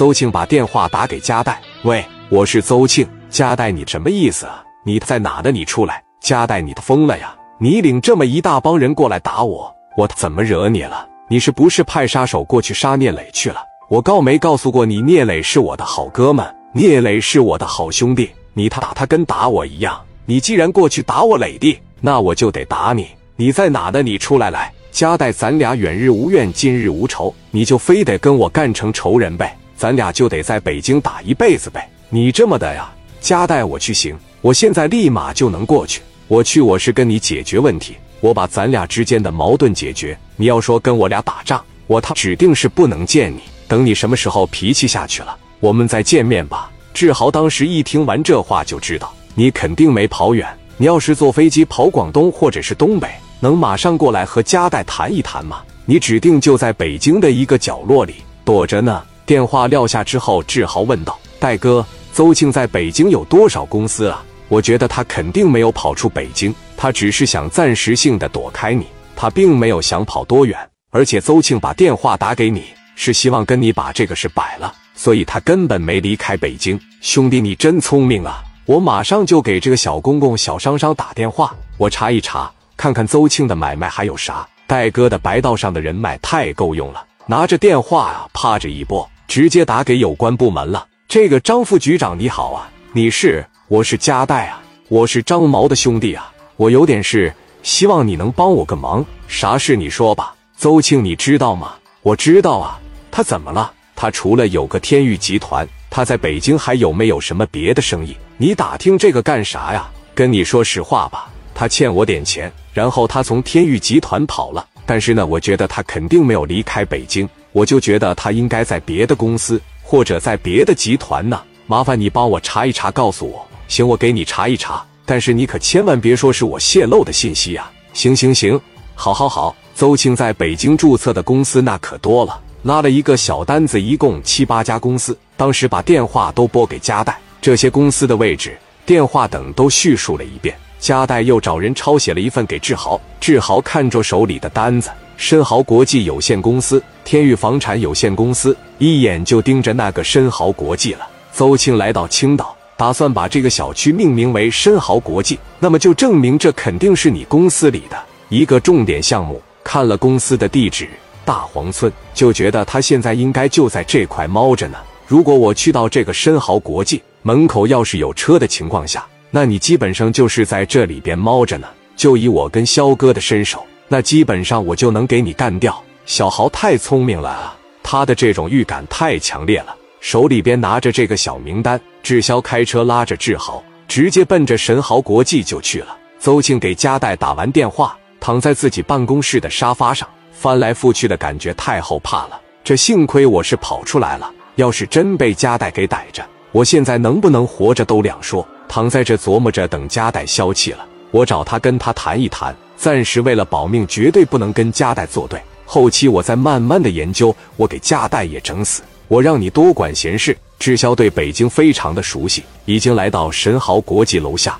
邹庆把电话打给加代：“喂，我是邹庆，加代，你什么意思啊？你在哪呢？你出来！加代，你疯了呀？你领这么一大帮人过来打我，我怎么惹你了？你是不是派杀手过去杀聂磊去了？我告没告诉过你，聂磊是我的好哥们，聂磊是我的好兄弟，你他打他跟打我一样。你既然过去打我磊弟，那我就得打你。你在哪呢？你出来来！加代，咱俩远日无怨，近日无仇，你就非得跟我干成仇人呗？咱俩就得在北京打一辈子呗？你这么的呀？加代，我去行，我现在立马就能过去。我去，我是跟你解决问题，我把咱俩之间的矛盾解决。你要说跟我俩打仗，我他指定是不能见你。等你什么时候脾气下去了，我们再见面吧。志豪当时一听完这话，就知道你肯定没跑远。你要是坐飞机跑广东或者是东北，能马上过来和加代谈一谈吗？你指定就在北京的一个角落里躲着呢。电话撂下之后，志豪问道：“戴哥，邹庆在北京有多少公司啊？我觉得他肯定没有跑出北京，他只是想暂时性的躲开你，他并没有想跑多远。而且邹庆把电话打给你，是希望跟你把这个事摆了，所以他根本没离开北京。兄弟，你真聪明啊！我马上就给这个小公公、小商商打电话，我查一查，看看邹庆的买卖还有啥。戴哥的白道上的人脉太够用了，拿着电话啊，趴着一拨。”直接打给有关部门了。这个张副局长你好啊，你是？我是加代啊，我是张毛的兄弟啊，我有点事，希望你能帮我个忙。啥事你说吧。邹庆你知道吗？我知道啊。他怎么了？他除了有个天域集团，他在北京还有没有什么别的生意？你打听这个干啥呀？跟你说实话吧，他欠我点钱，然后他从天域集团跑了。但是呢，我觉得他肯定没有离开北京。我就觉得他应该在别的公司或者在别的集团呢，麻烦你帮我查一查，告诉我。行，我给你查一查，但是你可千万别说是我泄露的信息啊。行行行，好好好。邹庆在北京注册的公司那可多了，拉了一个小单子，一共七八家公司。当时把电话都拨给加代，这些公司的位置、电话等都叙述了一遍。加代又找人抄写了一份给志豪，志豪看着手里的单子。深豪国际有限公司、天域房产有限公司，一眼就盯着那个深豪国际了。邹庆来到青岛，打算把这个小区命名为深豪国际，那么就证明这肯定是你公司里的一个重点项目。看了公司的地址，大黄村，就觉得他现在应该就在这块猫着呢。如果我去到这个深豪国际门口，要是有车的情况下，那你基本上就是在这里边猫着呢。就以我跟肖哥的身手。那基本上我就能给你干掉。小豪太聪明了啊，他的这种预感太强烈了。手里边拿着这个小名单，志霄开车拉着志豪，直接奔着神豪国际就去了。邹庆给加代打完电话，躺在自己办公室的沙发上，翻来覆去的感觉太后怕了。这幸亏我是跑出来了，要是真被加代给逮着，我现在能不能活着都两说。躺在这琢磨着，等加代消气了，我找他跟他谈一谈。暂时为了保命，绝对不能跟加代作对。后期我再慢慢的研究，我给架带也整死。我让你多管闲事。志霄对北京非常的熟悉，已经来到神豪国际楼下。